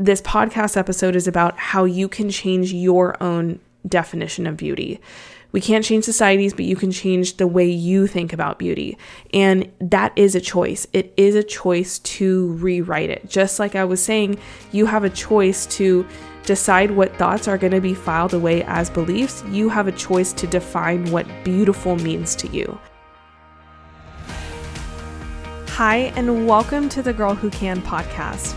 this podcast episode is about how you can change your own definition of beauty. We can't change societies, but you can change the way you think about beauty. And that is a choice. It is a choice to rewrite it. Just like I was saying, you have a choice to decide what thoughts are going to be filed away as beliefs. You have a choice to define what beautiful means to you. Hi, and welcome to the Girl Who Can podcast.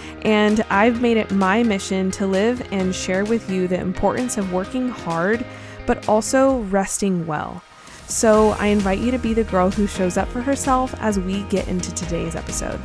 And I've made it my mission to live and share with you the importance of working hard, but also resting well. So, I invite you to be the girl who shows up for herself as we get into today's episode.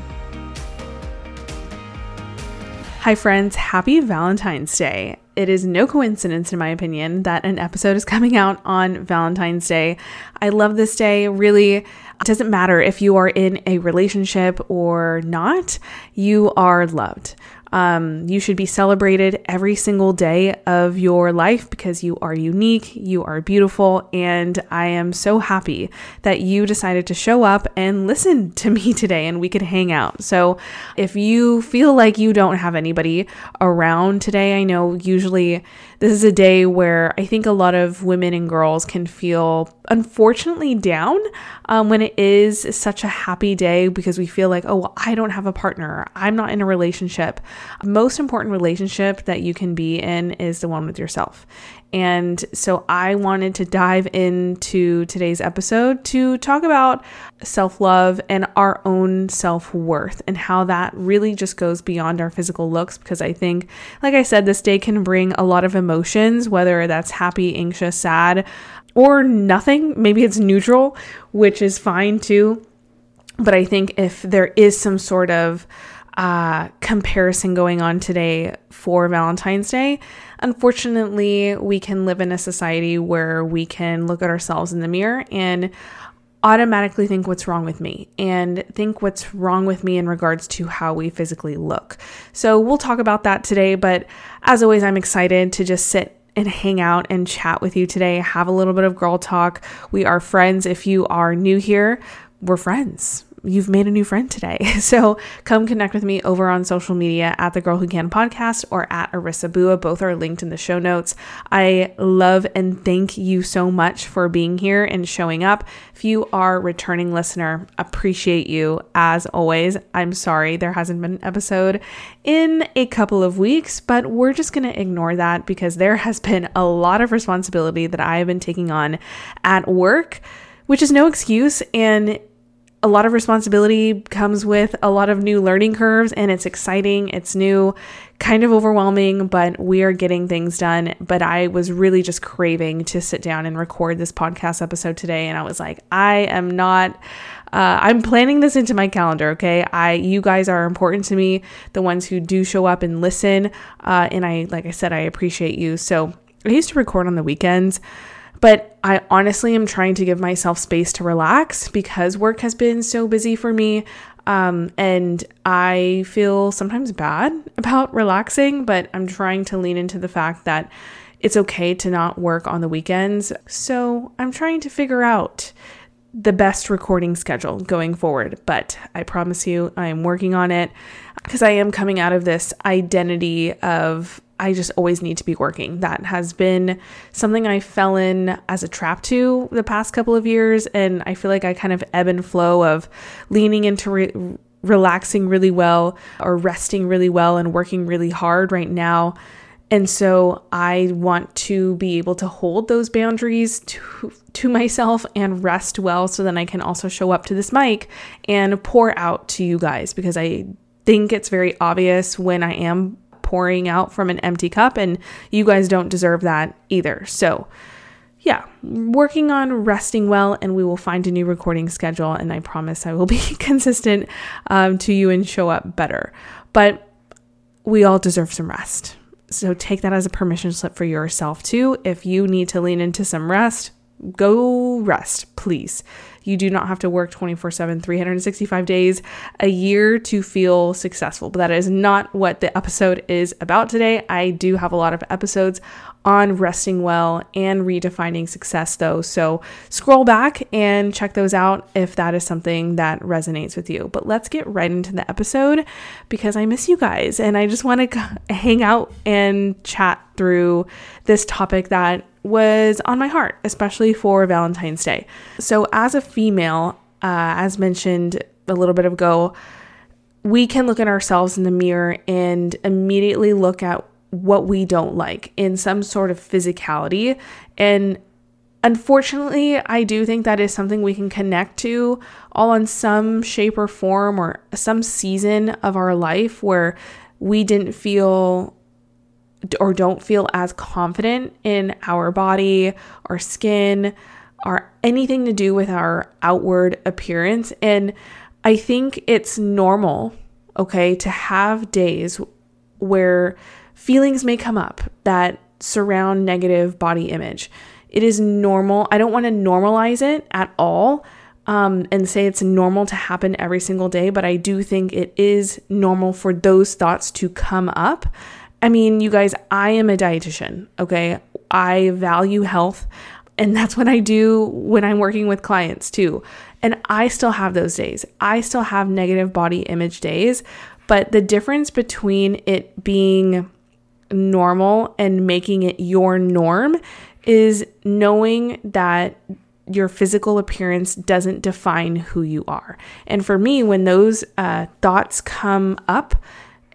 Hi, friends. Happy Valentine's Day. It is no coincidence, in my opinion, that an episode is coming out on Valentine's Day. I love this day. Really, it doesn't matter if you are in a relationship or not, you are loved. Um, you should be celebrated every single day of your life because you are unique, you are beautiful, and I am so happy that you decided to show up and listen to me today and we could hang out. So, if you feel like you don't have anybody around today, I know usually this is a day where I think a lot of women and girls can feel unfortunately down um, when it is such a happy day because we feel like, oh, well, I don't have a partner. I'm not in a relationship. Most important relationship that you can be in is the one with yourself. And so I wanted to dive into today's episode to talk about self love and our own self worth and how that really just goes beyond our physical looks. Because I think, like I said, this day can bring a lot of emotions, whether that's happy, anxious, sad, or nothing. Maybe it's neutral, which is fine too. But I think if there is some sort of uh, comparison going on today for Valentine's Day. Unfortunately, we can live in a society where we can look at ourselves in the mirror and automatically think what's wrong with me and think what's wrong with me in regards to how we physically look. So, we'll talk about that today, but as always, I'm excited to just sit and hang out and chat with you today, have a little bit of girl talk. We are friends. If you are new here, we're friends you've made a new friend today. So come connect with me over on social media at the Girl Who Can podcast or at Arissa Bua. Both are linked in the show notes. I love and thank you so much for being here and showing up. If you are a returning listener, appreciate you as always. I'm sorry there hasn't been an episode in a couple of weeks, but we're just going to ignore that because there has been a lot of responsibility that I have been taking on at work which is no excuse. And a lot of responsibility comes with a lot of new learning curves and it's exciting, it's new, kind of overwhelming, but we are getting things done. But I was really just craving to sit down and record this podcast episode today and I was like, I am not uh, I'm planning this into my calendar, okay? I you guys are important to me, the ones who do show up and listen, uh, and I like I said, I appreciate you. So I used to record on the weekends. But I honestly am trying to give myself space to relax because work has been so busy for me. Um, and I feel sometimes bad about relaxing, but I'm trying to lean into the fact that it's okay to not work on the weekends. So I'm trying to figure out the best recording schedule going forward. But I promise you, I am working on it because I am coming out of this identity of I just always need to be working. That has been something I fell in as a trap to the past couple of years. And I feel like I kind of ebb and flow of leaning into re- relaxing really well or resting really well and working really hard right now. And so I want to be able to hold those boundaries to, to myself and rest well so then I can also show up to this mic and pour out to you guys because I think it's very obvious when I am pouring out from an empty cup and you guys don't deserve that either. So, yeah, working on resting well, and we will find a new recording schedule. And I promise I will be consistent um, to you and show up better. But we all deserve some rest. So take that as a permission slip for yourself too. If you need to lean into some rest, go rest, please. You do not have to work 24 7, 365 days a year to feel successful. But that is not what the episode is about today. I do have a lot of episodes on resting well and redefining success, though. So scroll back and check those out if that is something that resonates with you. But let's get right into the episode because I miss you guys and I just want to hang out and chat through this topic that was on my heart, especially for Valentine's Day. So, as a female, uh, as mentioned a little bit ago, we can look at ourselves in the mirror and immediately look at what we don't like in some sort of physicality. And unfortunately, I do think that is something we can connect to all in some shape or form or some season of our life where we didn't feel or don't feel as confident in our body, our skin, or anything to do with our outward appearance. And I think it's normal, okay, to have days where feelings may come up that surround negative body image. It is normal. I don't want to normalize it at all um, and say it's normal to happen every single day, but I do think it is normal for those thoughts to come up. I mean, you guys, I am a dietitian, okay? I value health, and that's what I do when I'm working with clients too. And I still have those days. I still have negative body image days, but the difference between it being normal and making it your norm is knowing that your physical appearance doesn't define who you are. And for me, when those uh, thoughts come up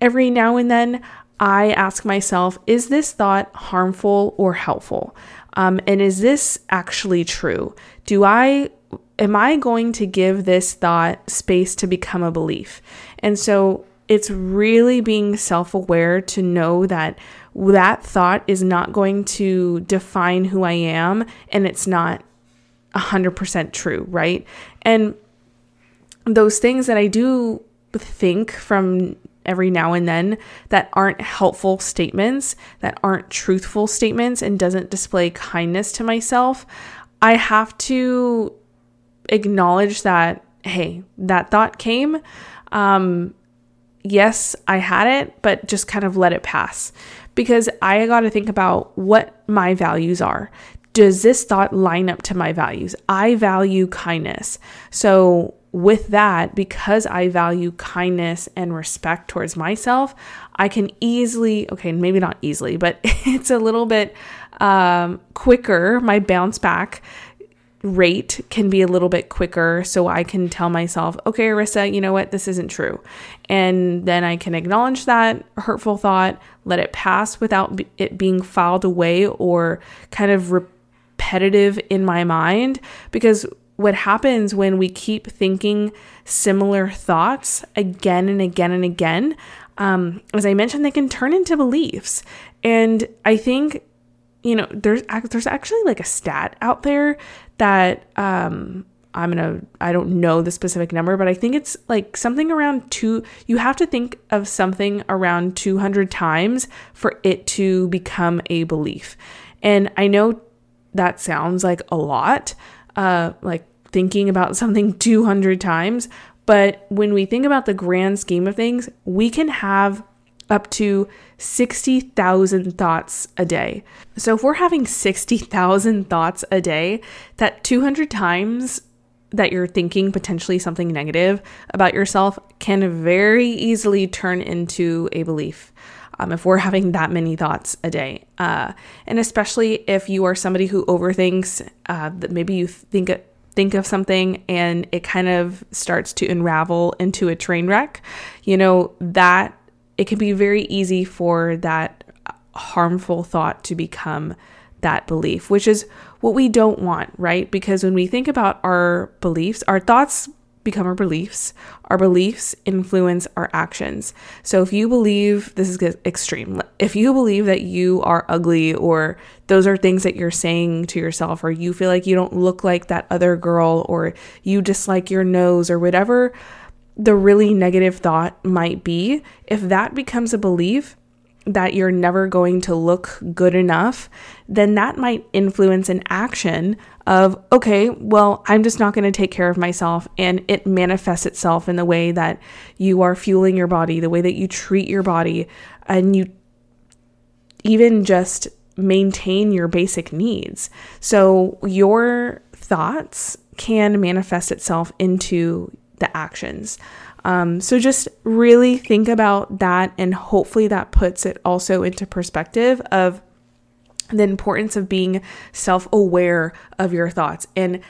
every now and then, I ask myself, is this thought harmful or helpful? Um, and is this actually true? Do I am I going to give this thought space to become a belief? And so it's really being self aware to know that that thought is not going to define who I am and it's not 100% true, right? And those things that I do think from every now and then that aren't helpful statements, that aren't truthful statements, and doesn't display kindness to myself, I have to acknowledge that, hey, that thought came. Um, yes, I had it, but just kind of let it pass because I got to think about what my values are. Does this thought line up to my values? I value kindness. So, with that, because I value kindness and respect towards myself, I can easily, okay, maybe not easily, but it's a little bit um, quicker. My bounce back rate can be a little bit quicker so I can tell myself, okay, Arissa, you know what, this isn't true. And then I can acknowledge that hurtful thought, let it pass without it being filed away or kind of repetitive in my mind. Because what happens when we keep thinking similar thoughts again and again and again, um, as I mentioned, they can turn into beliefs. And I think you know, there's there's actually like a stat out there that um I'm gonna I don't know the specific number, but I think it's like something around two you have to think of something around 200 times for it to become a belief. And I know that sounds like a lot, uh like thinking about something 200 times, but when we think about the grand scheme of things, we can have up to 60,000 thoughts a day. So if we're having 60,000 thoughts a day, that 200 times that you're thinking potentially something negative about yourself can very easily turn into a belief. Um, if we're having that many thoughts a day. Uh, and especially if you are somebody who overthinks, uh, that maybe you think think of something and it kind of starts to unravel into a train wreck, you know, that it can be very easy for that harmful thought to become that belief, which is what we don't want, right? Because when we think about our beliefs, our thoughts become our beliefs. Our beliefs influence our actions. So if you believe, this is extreme, if you believe that you are ugly or those are things that you're saying to yourself, or you feel like you don't look like that other girl, or you dislike your nose, or whatever the really negative thought might be, if that becomes a belief, that you're never going to look good enough, then that might influence an action of, okay, well, I'm just not going to take care of myself. And it manifests itself in the way that you are fueling your body, the way that you treat your body, and you even just maintain your basic needs. So your thoughts can manifest itself into the actions. Um, so just really think about that, and hopefully that puts it also into perspective of the importance of being self aware of your thoughts. And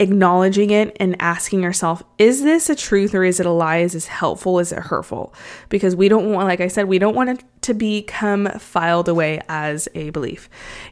acknowledging it and asking yourself, is this a truth or is it a lie? Is this helpful? Is it hurtful? Because we don't want, like I said, we don't want it to become filed away as a belief.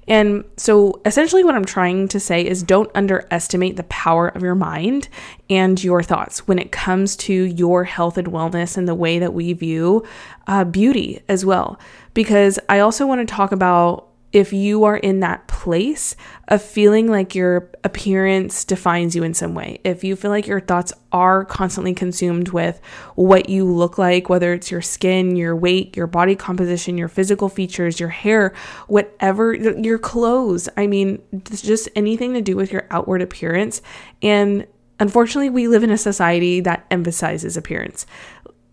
And so essentially, what I'm trying to say is don't underestimate the power of your mind and your thoughts when it comes to your health and wellness and the way that we view uh, beauty as well. Because I also want to talk about if you are in that place of feeling like your appearance defines you in some way, if you feel like your thoughts are constantly consumed with what you look like, whether it's your skin, your weight, your body composition, your physical features, your hair, whatever, your clothes, I mean, just anything to do with your outward appearance. And unfortunately, we live in a society that emphasizes appearance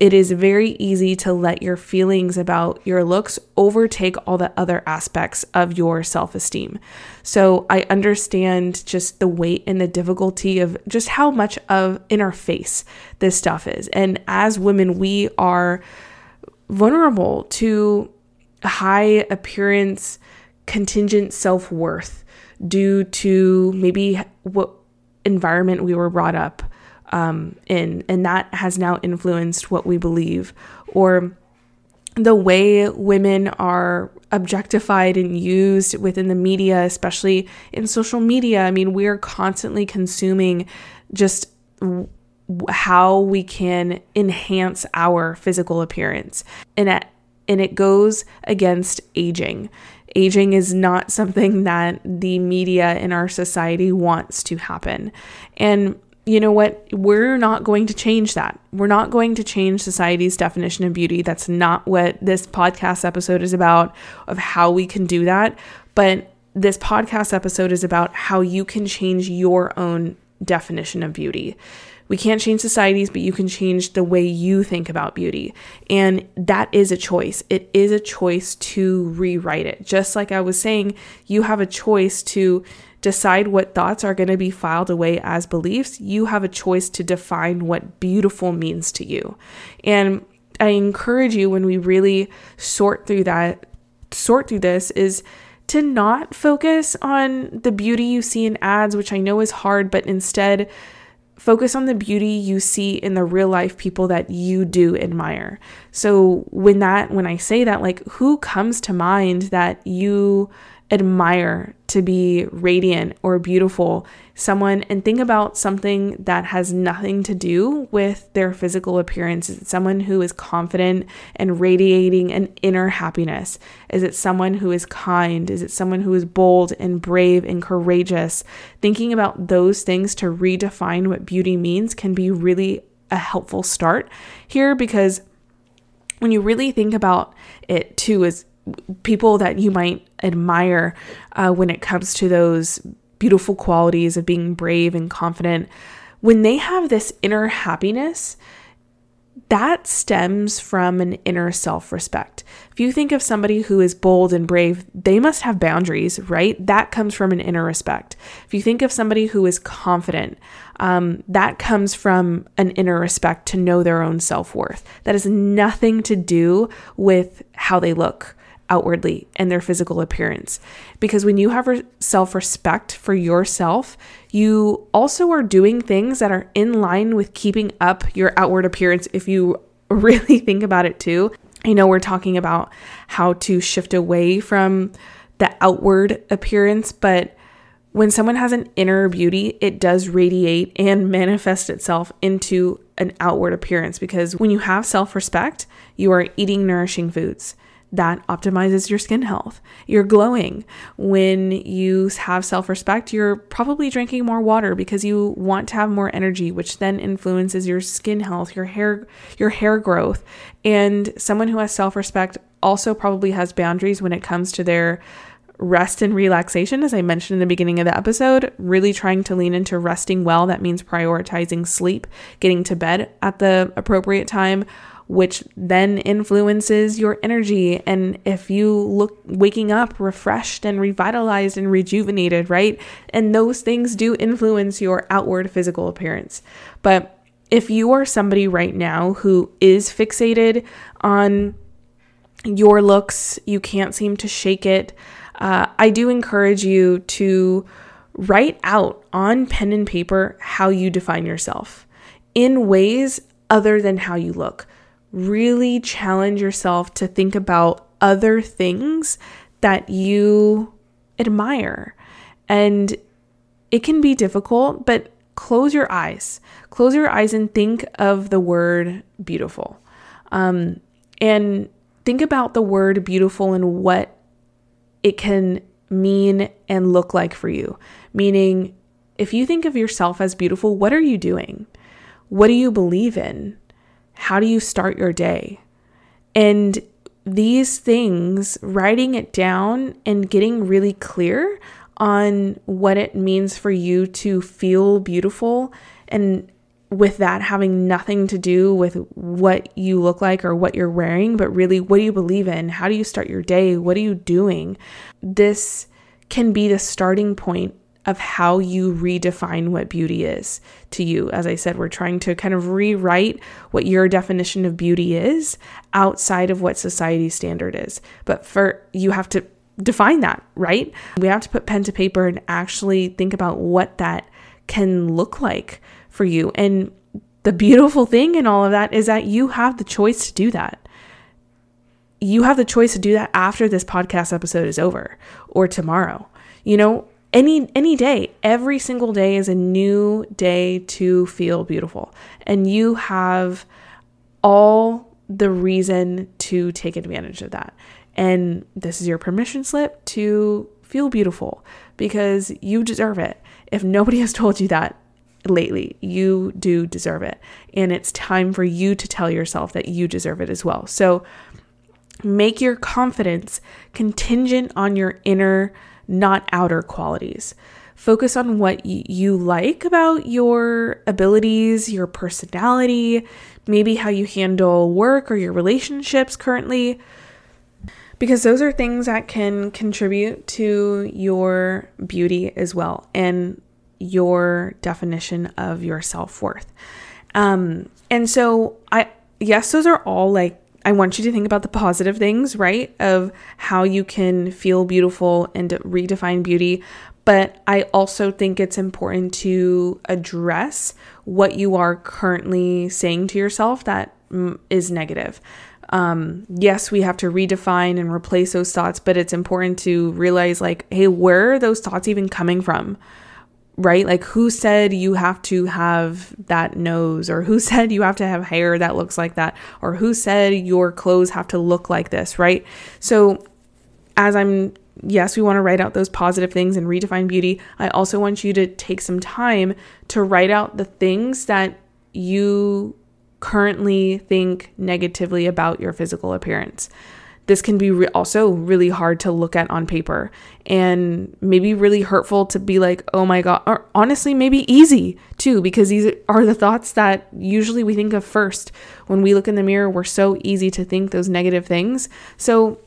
it is very easy to let your feelings about your looks overtake all the other aspects of your self esteem. So I understand just the weight and the difficulty of just how much of in our face this stuff is. And as women, we are vulnerable to high appearance, contingent self worth due to maybe what environment we were brought up um, in, and that has now influenced what we believe, or the way women are objectified and used within the media, especially in social media. I mean, we're constantly consuming just how we can enhance our physical appearance. And it, and it goes against aging. Aging is not something that the media in our society wants to happen. And you know what? We're not going to change that. We're not going to change society's definition of beauty. That's not what this podcast episode is about, of how we can do that. But this podcast episode is about how you can change your own definition of beauty. We can't change societies, but you can change the way you think about beauty. And that is a choice. It is a choice to rewrite it. Just like I was saying, you have a choice to decide what thoughts are going to be filed away as beliefs, you have a choice to define what beautiful means to you. And I encourage you when we really sort through that, sort through this, is to not focus on the beauty you see in ads, which I know is hard, but instead focus on the beauty you see in the real life people that you do admire. So when that when I say that like who comes to mind that you admire to be radiant or beautiful someone and think about something that has nothing to do with their physical appearance is it someone who is confident and radiating an inner happiness. Is it someone who is kind? Is it someone who is bold and brave and courageous? Thinking about those things to redefine what beauty means can be really a helpful start here because when you really think about it too is people that you might admire uh, when it comes to those beautiful qualities of being brave and confident, when they have this inner happiness, that stems from an inner self respect. If you think of somebody who is bold and brave, they must have boundaries, right? That comes from an inner respect. If you think of somebody who is confident, um, that comes from an inner respect to know their own self worth. That has nothing to do with how they look outwardly and their physical appearance. Because when you have self respect for yourself, you also are doing things that are in line with keeping up your outward appearance if you really think about it too. I know we're talking about how to shift away from the outward appearance, but when someone has an inner beauty, it does radiate and manifest itself into an outward appearance because when you have self respect, you are eating nourishing foods that optimizes your skin health. You're glowing. When you have self respect, you're probably drinking more water because you want to have more energy, which then influences your skin health, your hair, your hair growth. And someone who has self respect also probably has boundaries when it comes to their rest and relaxation, as I mentioned in the beginning of the episode, really trying to lean into resting well. That means prioritizing sleep, getting to bed at the appropriate time, which then influences your energy. And if you look waking up refreshed and revitalized and rejuvenated, right? And those things do influence your outward physical appearance. But if you are somebody right now who is fixated on your looks, you can't seem to shake it, uh, I do encourage you to write out on pen and paper how you define yourself in ways other than how you look really challenge yourself to think about other things that you admire. And it can be difficult, but close your eyes. Close your eyes and think of the word beautiful. Um, and think about the word beautiful and what it can mean and look like for you. Meaning, if you think of yourself as beautiful, what are you doing? What do you believe in? How do you start your day? And these things, writing it down and getting really clear on what it means for you to feel beautiful and with that having nothing to do with what you look like or what you're wearing, but really what do you believe in? How do you start your day? What are you doing? This can be the starting point of how you redefine what beauty is to you. As I said, we're trying to kind of rewrite what your definition of beauty is outside of what society's standard is. But for you have to define that, right? We have to put pen to paper and actually think about what that can look like for you. And the beautiful thing in all of that is that you have the choice to do that. You have the choice to do that after this podcast episode is over or tomorrow. You know, any any day. Every single day is a new day to feel beautiful. And you have all the reason to take advantage of that. And this is your permission slip to feel beautiful because you deserve it. If nobody has told you that lately you do deserve it. And it's time for you to tell yourself that you deserve it as well. So make your confidence contingent on your inner not outer qualities. Focus on what you like about your abilities, your personality, maybe how you handle work or your relationships currently, because those are things that can contribute to your beauty as well and your definition of your self worth. Um, and so, I, yes, those are all like I want you to think about the positive things, right? Of how you can feel beautiful and redefine beauty. But I also think it's important to address what you are currently saying to yourself that is negative. Um, yes, we have to redefine and replace those thoughts, but it's important to realize, like, hey, where are those thoughts even coming from? Right? Like, who said you have to have that nose, or who said you have to have hair that looks like that, or who said your clothes have to look like this, right? So, as I'm, yes, we want to write out those positive things and redefine beauty. I also want you to take some time to write out the things that you currently think negatively about your physical appearance this can be re- also really hard to look at on paper and maybe really hurtful to be like, oh my God, or honestly, maybe easy too, because these are the thoughts that usually we think of first. When we look in the mirror, we're so easy to think those negative things. So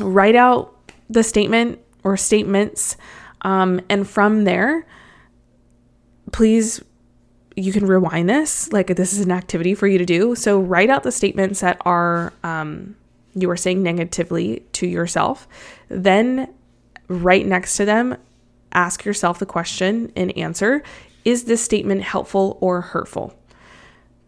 write out the statement or statements. Um, and from there, please you can rewind this like this is an activity for you to do so write out the statements that are um, you are saying negatively to yourself, then right next to them, ask yourself the question and answer Is this statement helpful or hurtful?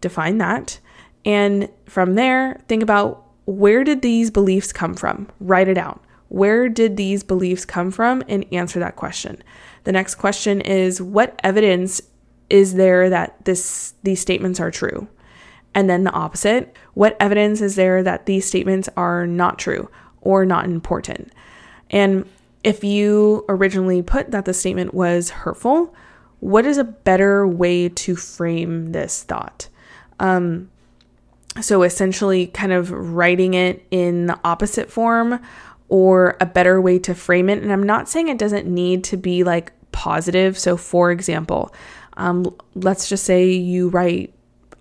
Define that. And from there, think about where did these beliefs come from? Write it out. Where did these beliefs come from? And answer that question. The next question is what evidence is there that this these statements are true? And then the opposite, what evidence is there that these statements are not true or not important? And if you originally put that the statement was hurtful, what is a better way to frame this thought? Um, so essentially, kind of writing it in the opposite form or a better way to frame it. And I'm not saying it doesn't need to be like positive. So, for example, um, let's just say you write,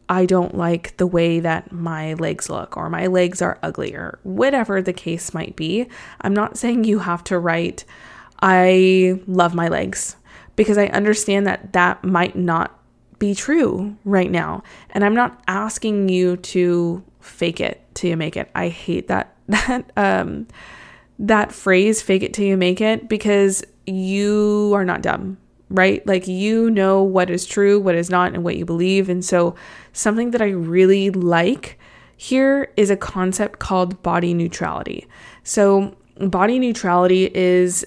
I don't like the way that my legs look, or my legs are ugly, or whatever the case might be. I'm not saying you have to write, I love my legs, because I understand that that might not be true right now. And I'm not asking you to fake it till you make it. I hate that that um that phrase fake it till you make it because you are not dumb, right? Like you know what is true, what is not and what you believe. And so something that I really like here is a concept called body neutrality. So body neutrality is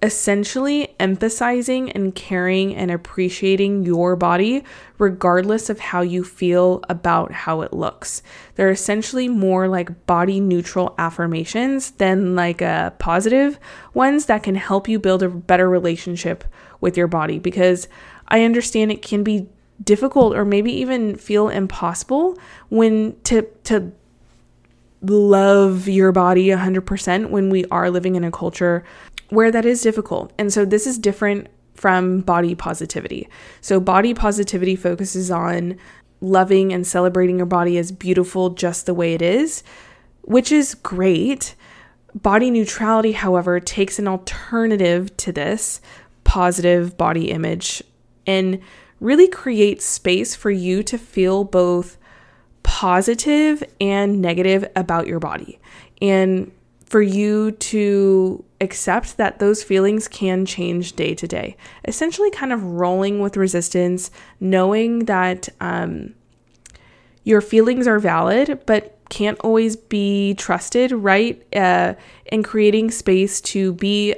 essentially emphasizing and caring and appreciating your body regardless of how you feel about how it looks. They're essentially more like body neutral affirmations than like a positive ones that can help you build a better relationship with your body because I understand it can be difficult or maybe even feel impossible when to to love your body 100% when we are living in a culture where that is difficult. And so this is different from body positivity. So, body positivity focuses on loving and celebrating your body as beautiful just the way it is, which is great. Body neutrality, however, takes an alternative to this positive body image and really creates space for you to feel both positive and negative about your body. And for you to accept that those feelings can change day to day. Essentially, kind of rolling with resistance, knowing that um, your feelings are valid, but can't always be trusted, right? Uh, and creating space to be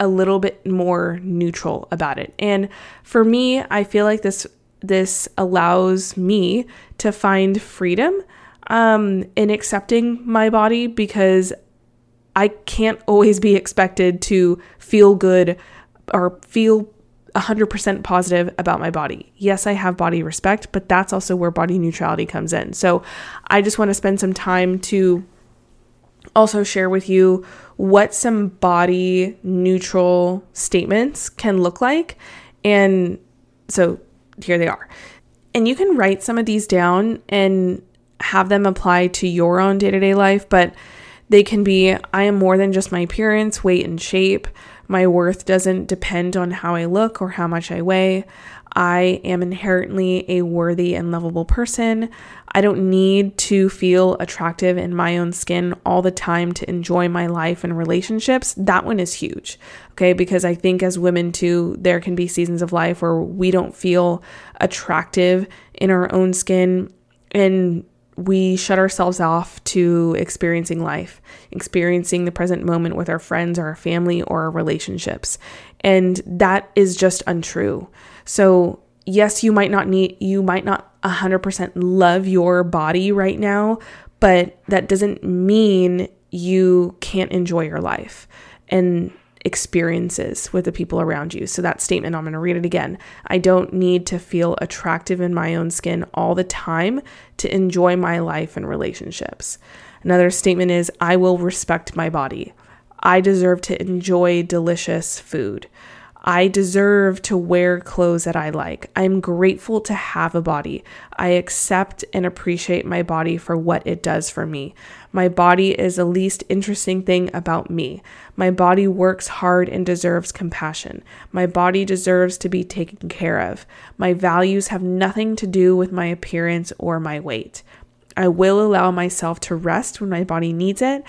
a little bit more neutral about it. And for me, I feel like this this allows me to find freedom um, in accepting my body because I can't always be expected to feel good or feel 100% positive about my body. Yes, I have body respect, but that's also where body neutrality comes in. So I just want to spend some time to also share with you what some body neutral statements can look like. And so here they are. And you can write some of these down and have them apply to your own day to day life, but they can be I am more than just my appearance, weight, and shape. My worth doesn't depend on how I look or how much I weigh. I am inherently a worthy and lovable person. I don't need to feel attractive in my own skin all the time to enjoy my life and relationships. That one is huge. Okay. Because I think as women too, there can be seasons of life where we don't feel attractive in our own skin. And we shut ourselves off to experiencing life, experiencing the present moment with our friends or our family or our relationships. And that is just untrue. So, yes, you might not need, you might not 100% love your body right now, but that doesn't mean you can't enjoy your life. And experiences with the people around you. So, that statement, I'm going to read it again. I don't need to feel attractive in my own skin all the time to enjoy my life and relationships. Another statement is I will respect my body. I deserve to enjoy delicious food. I deserve to wear clothes that I like. I'm grateful to have a body. I accept and appreciate my body for what it does for me. My body is the least interesting thing about me. My body works hard and deserves compassion. My body deserves to be taken care of. My values have nothing to do with my appearance or my weight. I will allow myself to rest when my body needs it.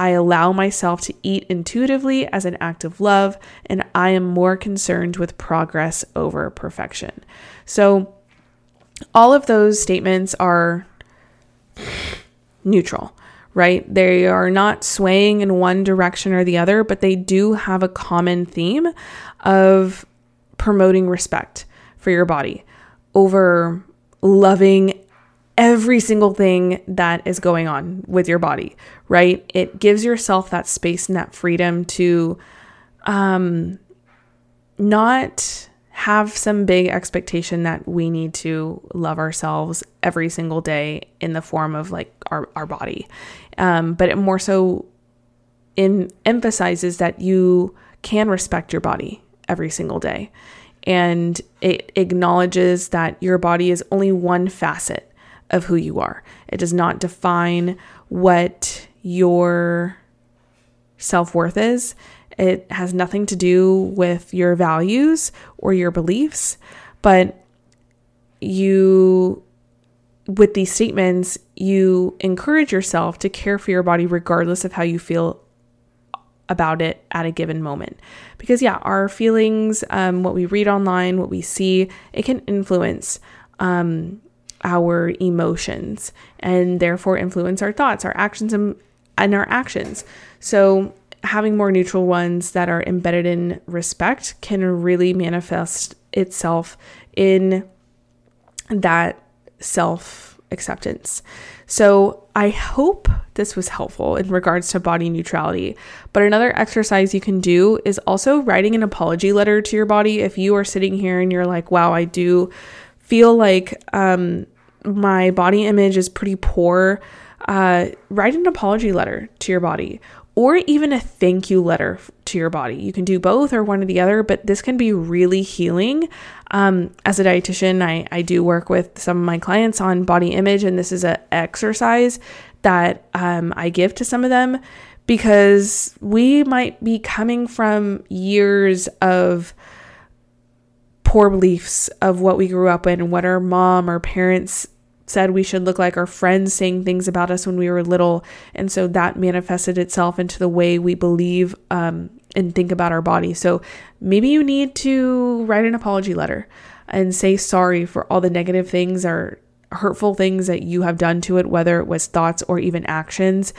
I allow myself to eat intuitively as an act of love, and I am more concerned with progress over perfection. So, all of those statements are neutral. right? They are not swaying in one direction or the other, but they do have a common theme of promoting respect for your body over loving every single thing that is going on with your body, right? It gives yourself that space and that freedom to um not have some big expectation that we need to love ourselves every single day in the form of like our, our body. Um, but it more so in emphasizes that you can respect your body every single day. And it acknowledges that your body is only one facet of who you are. It does not define what your self worth is. It has nothing to do with your values or your beliefs, but you, with these statements, you encourage yourself to care for your body regardless of how you feel about it at a given moment. Because, yeah, our feelings, um, what we read online, what we see, it can influence um, our emotions and therefore influence our thoughts, our actions, and, and our actions. So, having more neutral ones that are embedded in respect can really manifest itself in that self acceptance. So, I hope this was helpful in regards to body neutrality. But another exercise you can do is also writing an apology letter to your body. If you are sitting here and you're like, wow, I do feel like um, my body image is pretty poor, uh, write an apology letter to your body or even a thank you letter to your body. You can do both or one or the other, but this can be really healing. Um, as a dietitian, I, I do work with some of my clients on body image, and this is an exercise that um, I give to some of them because we might be coming from years of poor beliefs of what we grew up in, what our mom or parents said we should look like our friends saying things about us when we were little. And so that manifested itself into the way we believe um, and think about our body. So maybe you need to write an apology letter and say sorry for all the negative things or hurtful things that you have done to it, whether it was thoughts or even actions.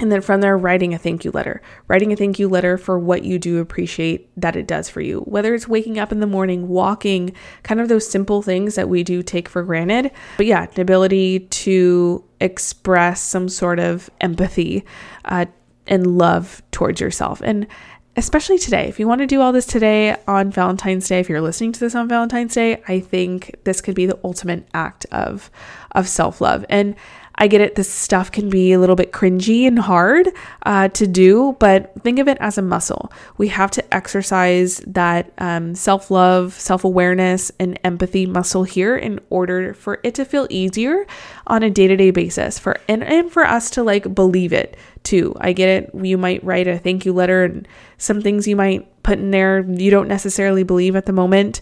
And then from there, writing a thank you letter, writing a thank you letter for what you do appreciate that it does for you, whether it's waking up in the morning, walking, kind of those simple things that we do take for granted. But yeah, the ability to express some sort of empathy uh, and love towards yourself. And especially today, if you want to do all this today on Valentine's Day, if you're listening to this on Valentine's Day, I think this could be the ultimate act of, of self love. And I get it, this stuff can be a little bit cringy and hard uh, to do, but think of it as a muscle. We have to exercise that um, self love, self awareness, and empathy muscle here in order for it to feel easier on a day to day basis for and, and for us to like believe it too. I get it. You might write a thank you letter and some things you might put in there you don't necessarily believe at the moment,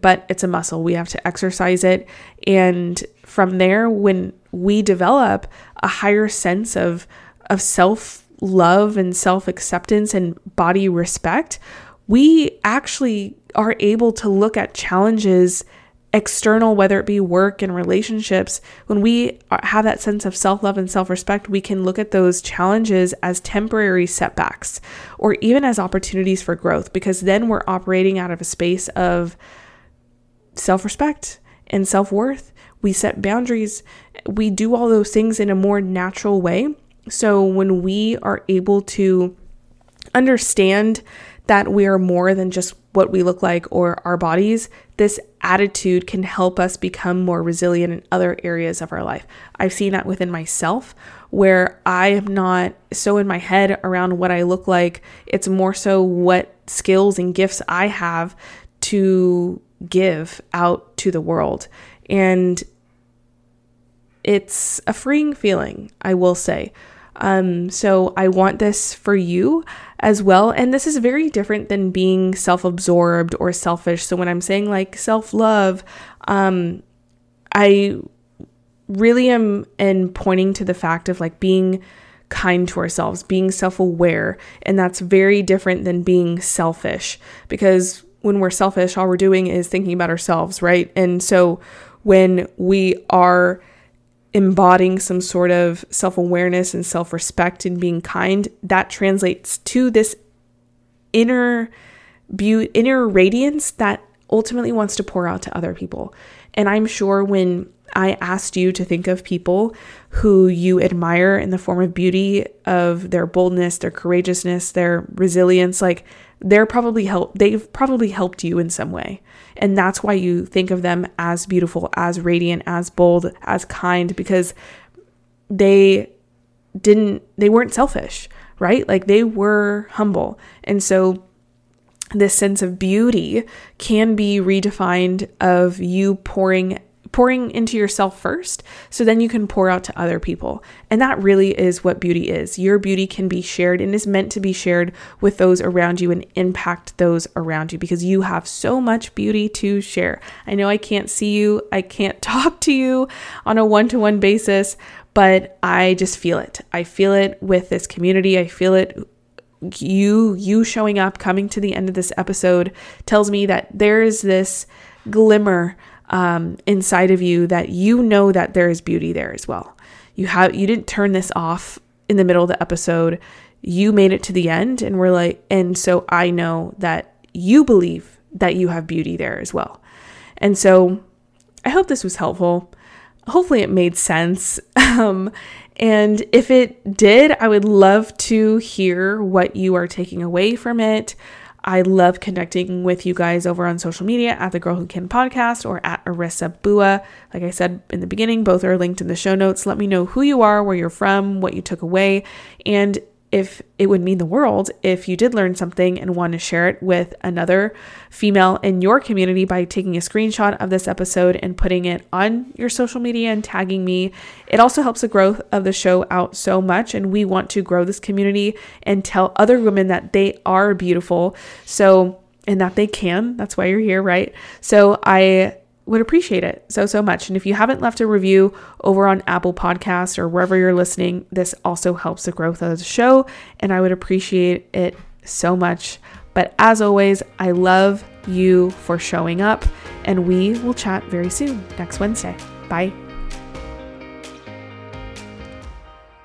but it's a muscle. We have to exercise it. And from there, when we develop a higher sense of of self love and self acceptance and body respect, we actually are able to look at challenges external, whether it be work and relationships, when we have that sense of self love and self respect, we can look at those challenges as temporary setbacks or even as opportunities for growth because then we're operating out of a space of self respect and self worth we set boundaries, we do all those things in a more natural way. So when we are able to understand that we are more than just what we look like or our bodies, this attitude can help us become more resilient in other areas of our life. I've seen that within myself where I am not so in my head around what I look like. It's more so what skills and gifts I have to give out to the world. And it's a freeing feeling, I will say. Um, so I want this for you as well. And this is very different than being self absorbed or selfish. So when I'm saying like self love, um, I really am and pointing to the fact of like being kind to ourselves, being self aware. And that's very different than being selfish because when we're selfish, all we're doing is thinking about ourselves, right? And so when we are embodying some sort of self awareness and self respect and being kind, that translates to this inner beauty, inner radiance that ultimately wants to pour out to other people. And I'm sure when I asked you to think of people who you admire in the form of beauty, of their boldness, their courageousness, their resilience, like they're probably help they've probably helped you in some way. And that's why you think of them as beautiful, as radiant, as bold, as kind because they didn't they weren't selfish, right? Like they were humble. And so this sense of beauty can be redefined of you pouring pouring into yourself first so then you can pour out to other people. And that really is what beauty is. Your beauty can be shared and is meant to be shared with those around you and impact those around you because you have so much beauty to share. I know I can't see you, I can't talk to you on a one to one basis, but I just feel it. I feel it with this community. I feel it you you showing up coming to the end of this episode tells me that there is this glimmer um, inside of you that you know that there is beauty there as well. You have you didn't turn this off in the middle of the episode. You made it to the end, and we're like, and so I know that you believe that you have beauty there as well. And so I hope this was helpful. Hopefully, it made sense. Um, and if it did, I would love to hear what you are taking away from it. I love connecting with you guys over on social media at the Girl Who Can podcast or at Arissa Bua. Like I said in the beginning, both are linked in the show notes. Let me know who you are, where you're from, what you took away, and if it would mean the world if you did learn something and want to share it with another female in your community by taking a screenshot of this episode and putting it on your social media and tagging me. It also helps the growth of the show out so much. And we want to grow this community and tell other women that they are beautiful. So, and that they can. That's why you're here, right? So, I would appreciate it so, so much. And if you haven't left a review over on Apple Podcasts or wherever you're listening, this also helps the growth of the show. And I would appreciate it so much. But as always, I love you for showing up, and we will chat very soon next Wednesday. Bye.